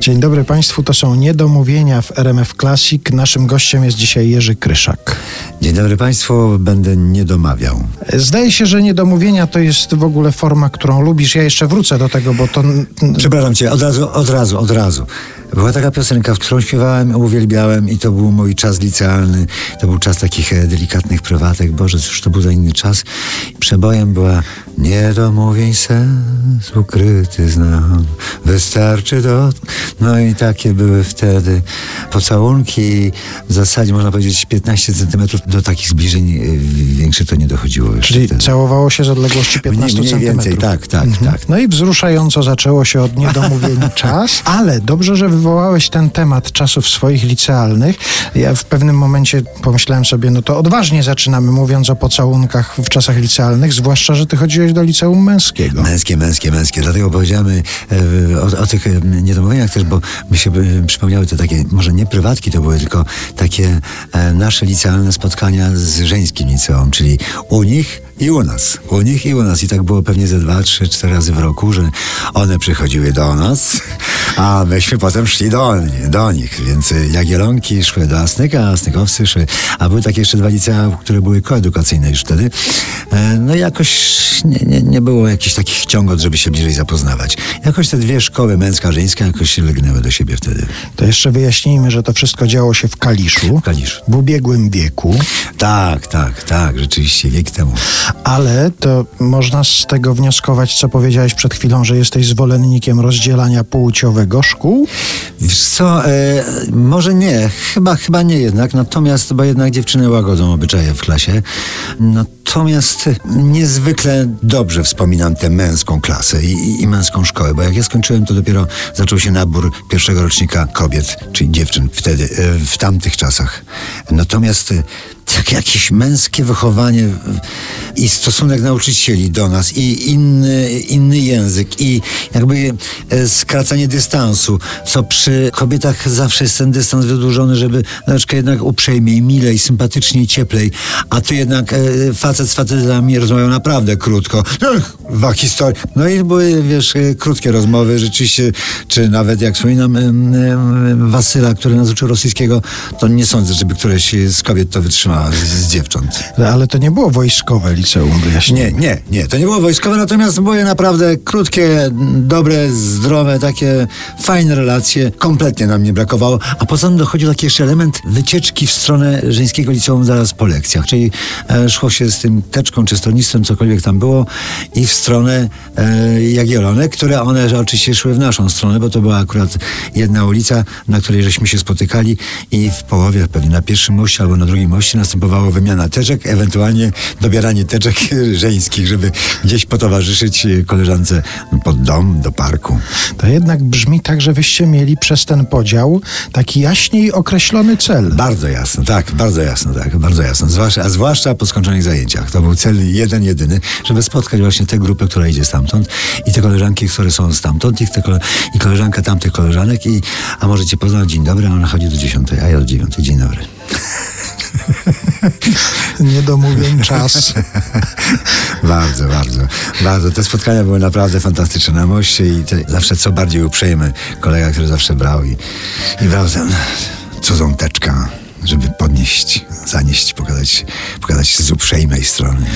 Dzień dobry Państwu, to są Niedomówienia w RMF Classic. Naszym gościem jest dzisiaj Jerzy Kryszak. Dzień dobry Państwu, będę nie domawiał. Zdaje się, że Niedomówienia to jest w ogóle forma, którą lubisz. Ja jeszcze wrócę do tego, bo to... Przepraszam Cię, od razu, od razu, od razu. Była taka piosenka, w którą śpiewałem, uwielbiałem i to był mój czas licealny. To był czas takich e, delikatnych prywatek. Boże, cóż to był za inny czas. Przebojem była Niedomówień sens ukryty znam, wystarczy do... No i takie były wtedy pocałunki. W zasadzie można powiedzieć 15 centymetrów do takich zbliżeń e, większe to nie dochodziło już Czyli wtedy. całowało się z odległości 15 Mniej, mniej centymetrów. więcej, tak, tak, Mhm. tak. No i wzruszająco zaczęło się od niedomówień czas, ale dobrze, że wywołałeś ten temat czasów swoich licealnych. Ja w pewnym momencie pomyślałem sobie, no to odważnie zaczynamy mówiąc o pocałunkach w czasach licealnych, zwłaszcza, że ty chodziłeś do liceum męskiego. Męskie, męskie, męskie. Dlatego powiedziałem e, o, o tych e, niedomówieniach też, bo mi się e, przypomniały te takie, może nie prywatki to były, tylko takie nasze licealne spotkania z żeńskim liceum, czyli u nich i u nas. U nich i u nas. I tak było pewnie ze dwa, trzy, cztery razy w roku, że one przychodziły do nas, a myśmy potem szli do, do nich. Więc Jagielonki szły do Asnyka, a Asnykowcy szły. A były takie jeszcze dwa licea, które były koedukacyjne już wtedy. E, No i jakoś nie, nie, nie było jakichś takich ciągot, żeby się bliżej zapoznawać. Jakoś te dwie szkoły, męska, żeńska, jakoś się legnęły do siebie wtedy. To jeszcze wyjaśnijmy, że to wszystko działo się w Kaliszu. W Kaliszu. W ubiegłym wieku, Tak, tak, tak, rzeczywiście, wiek temu. ale to można z tego wnioskować, co powiedziałeś przed chwilą, że jesteś zwolennikiem rozdzielania płciowego szkół. Wiesz co, e, może nie, chyba, chyba nie jednak, natomiast, bo jednak dziewczyny łagodzą obyczaje w klasie. Natomiast niezwykle dobrze wspominam tę męską klasę i, i, i męską szkołę, bo jak ja skończyłem, to dopiero zaczął się nabór pierwszego rocznika kobiet, czyli dziewczyn wtedy, e, w tamtych czasach. Natomiast jakieś męskie wychowanie i stosunek nauczycieli do nas i inny, inny język i jakby e, skracanie dystansu, co przy kobietach zawsze jest ten dystans wydłużony, żeby troszeczkę jednak uprzejmiej, milej, sympatycznie, cieplej, a tu jednak e, facet z facetami rozmawiał naprawdę krótko. Ech, Dwa historie. No i były, wiesz, e, krótkie rozmowy, rzeczywiście, czy nawet jak wspominam Wasyla, który nas uczył rosyjskiego, to nie sądzę, żeby któreś z kobiet to wytrzymała z, dziewcząt. Ale to nie było wojskowe liceum, wyjaśnijmy. Nie, nie, nie. To nie było wojskowe, natomiast były naprawdę krótkie, dobre, zdrowe, takie fajne relacje. Kompletnie nam nie brakowało. A poza tym dochodził taki jeszcze element wycieczki w stronę żeńskiego liceum zaraz po lekcjach. Czyli e, szło się z tym teczką czy stronnictwem, cokolwiek tam było i w stronę e, Jagielonek, które one oczywiście szły w naszą stronę, bo to była akurat jedna ulica, na której żeśmy się spotykali i w połowie, pewnie na pierwszym moście albo na drugim moście następowała wymiana teczek, ewentualnie dobieranie teczek żeńskich, żeby gdzieś potowarzyszyć koleżance pod dom, do parku. To jednak brzmi tak, że wyście mieli przez ten podział taki jaśniej określony cel. Bardzo jasno, tak, bardzo jasno, tak, bardzo jasno. Zwłaszcza, a zwłaszcza po skończonych zajęciach. To był cel jeden, jedyny, żeby spotkać właśnie tę grupę, która idzie stamtąd i te koleżanki, które są stamtąd i, te kole, i koleżanka tamtych koleżanek i a może cię poznać, dzień dobry, a ona chodzi do dziesiątej, a ja do dziewiątej, dzień dobry. Niedomówień czas. Bardzo, bardzo, bardzo. Te spotkania były naprawdę fantastyczne na moście i te, zawsze co bardziej uprzejmy kolega, który zawsze brał i, i brał ten cudzą teczkę, żeby podnieść, zanieść, pokazać, pokazać z uprzejmej strony.